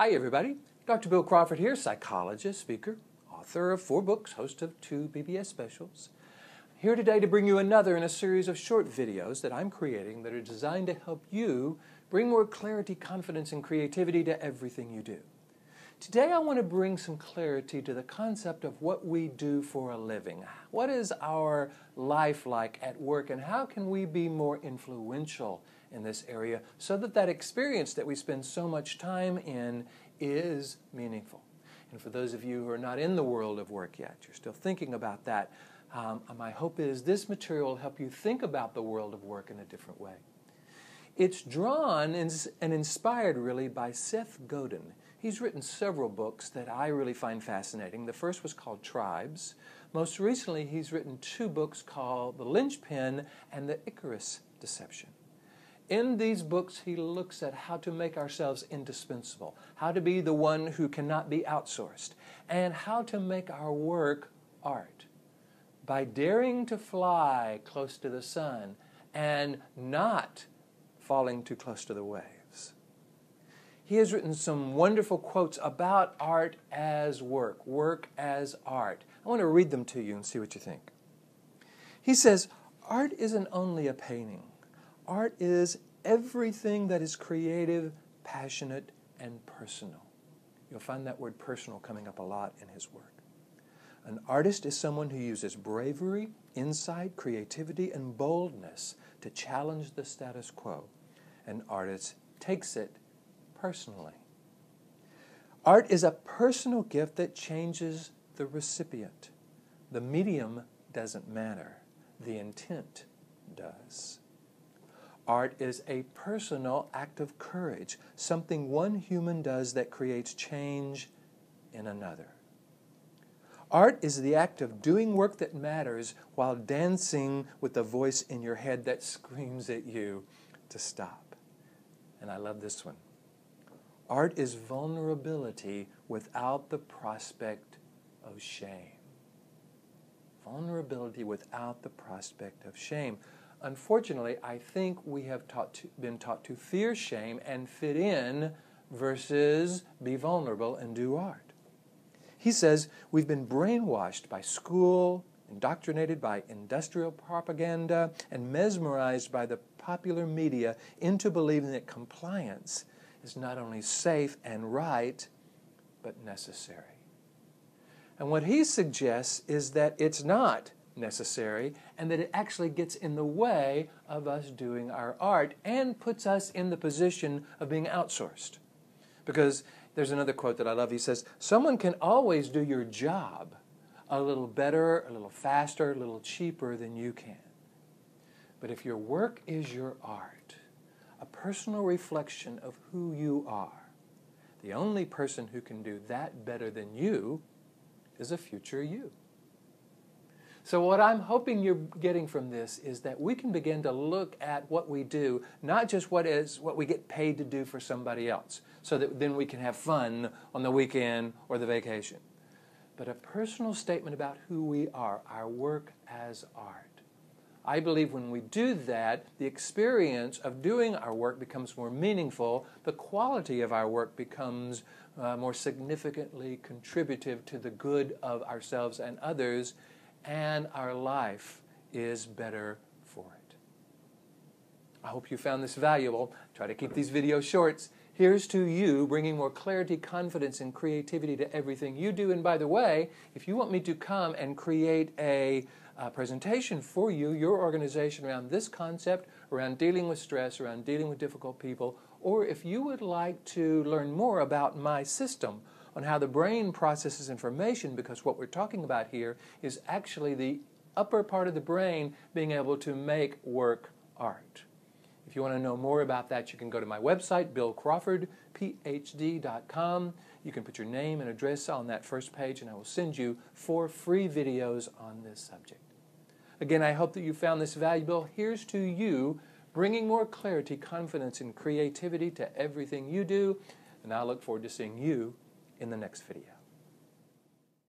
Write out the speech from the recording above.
Hi, everybody. Dr. Bill Crawford here, psychologist, speaker, author of four books, host of two PBS specials. Here today to bring you another in a series of short videos that I'm creating that are designed to help you bring more clarity, confidence, and creativity to everything you do. Today, I want to bring some clarity to the concept of what we do for a living. What is our life like at work, and how can we be more influential in this area so that that experience that we spend so much time in is meaningful? And for those of you who are not in the world of work yet, you're still thinking about that. Um, my hope is this material will help you think about the world of work in a different way. It's drawn and inspired really by Seth Godin. He's written several books that I really find fascinating. The first was called Tribes. Most recently, he's written two books called The Linchpin and The Icarus Deception. In these books, he looks at how to make ourselves indispensable, how to be the one who cannot be outsourced, and how to make our work art. By daring to fly close to the sun and not falling too close to the waves. He has written some wonderful quotes about art as work, work as art. I want to read them to you and see what you think. He says, Art isn't only a painting, art is everything that is creative, passionate, and personal. You'll find that word personal coming up a lot in his work. An artist is someone who uses bravery, insight, creativity, and boldness to challenge the status quo an artist takes it personally. Art is a personal gift that changes the recipient. The medium doesn't matter, the intent does. Art is a personal act of courage, something one human does that creates change in another. Art is the act of doing work that matters while dancing with the voice in your head that screams at you to stop. And I love this one. Art is vulnerability without the prospect of shame. Vulnerability without the prospect of shame. Unfortunately, I think we have taught to, been taught to fear shame and fit in versus be vulnerable and do art. He says we've been brainwashed by school, indoctrinated by industrial propaganda, and mesmerized by the popular media into believing that compliance is not only safe and right, but necessary. And what he suggests is that it's not necessary and that it actually gets in the way of us doing our art and puts us in the position of being outsourced. Because there's another quote that I love. He says, Someone can always do your job a little better, a little faster, a little cheaper than you can. But if your work is your art, a personal reflection of who you are, the only person who can do that better than you is a future you. So, what I'm hoping you're getting from this is that we can begin to look at what we do, not just what is what we get paid to do for somebody else, so that then we can have fun on the weekend or the vacation, but a personal statement about who we are, our work as art. I believe when we do that, the experience of doing our work becomes more meaningful, the quality of our work becomes uh, more significantly contributive to the good of ourselves and others, and our life is better for it. I hope you found this valuable. Try to keep these videos short. Here's to you bringing more clarity, confidence, and creativity to everything you do. And by the way, if you want me to come and create a uh, presentation for you, your organization, around this concept, around dealing with stress, around dealing with difficult people, or if you would like to learn more about my system on how the brain processes information, because what we're talking about here is actually the upper part of the brain being able to make work art. If you want to know more about that, you can go to my website, billcrawfordphd.com. You can put your name and address on that first page, and I will send you four free videos on this subject. Again, I hope that you found this valuable. Here's to you bringing more clarity, confidence, and creativity to everything you do. And I look forward to seeing you in the next video.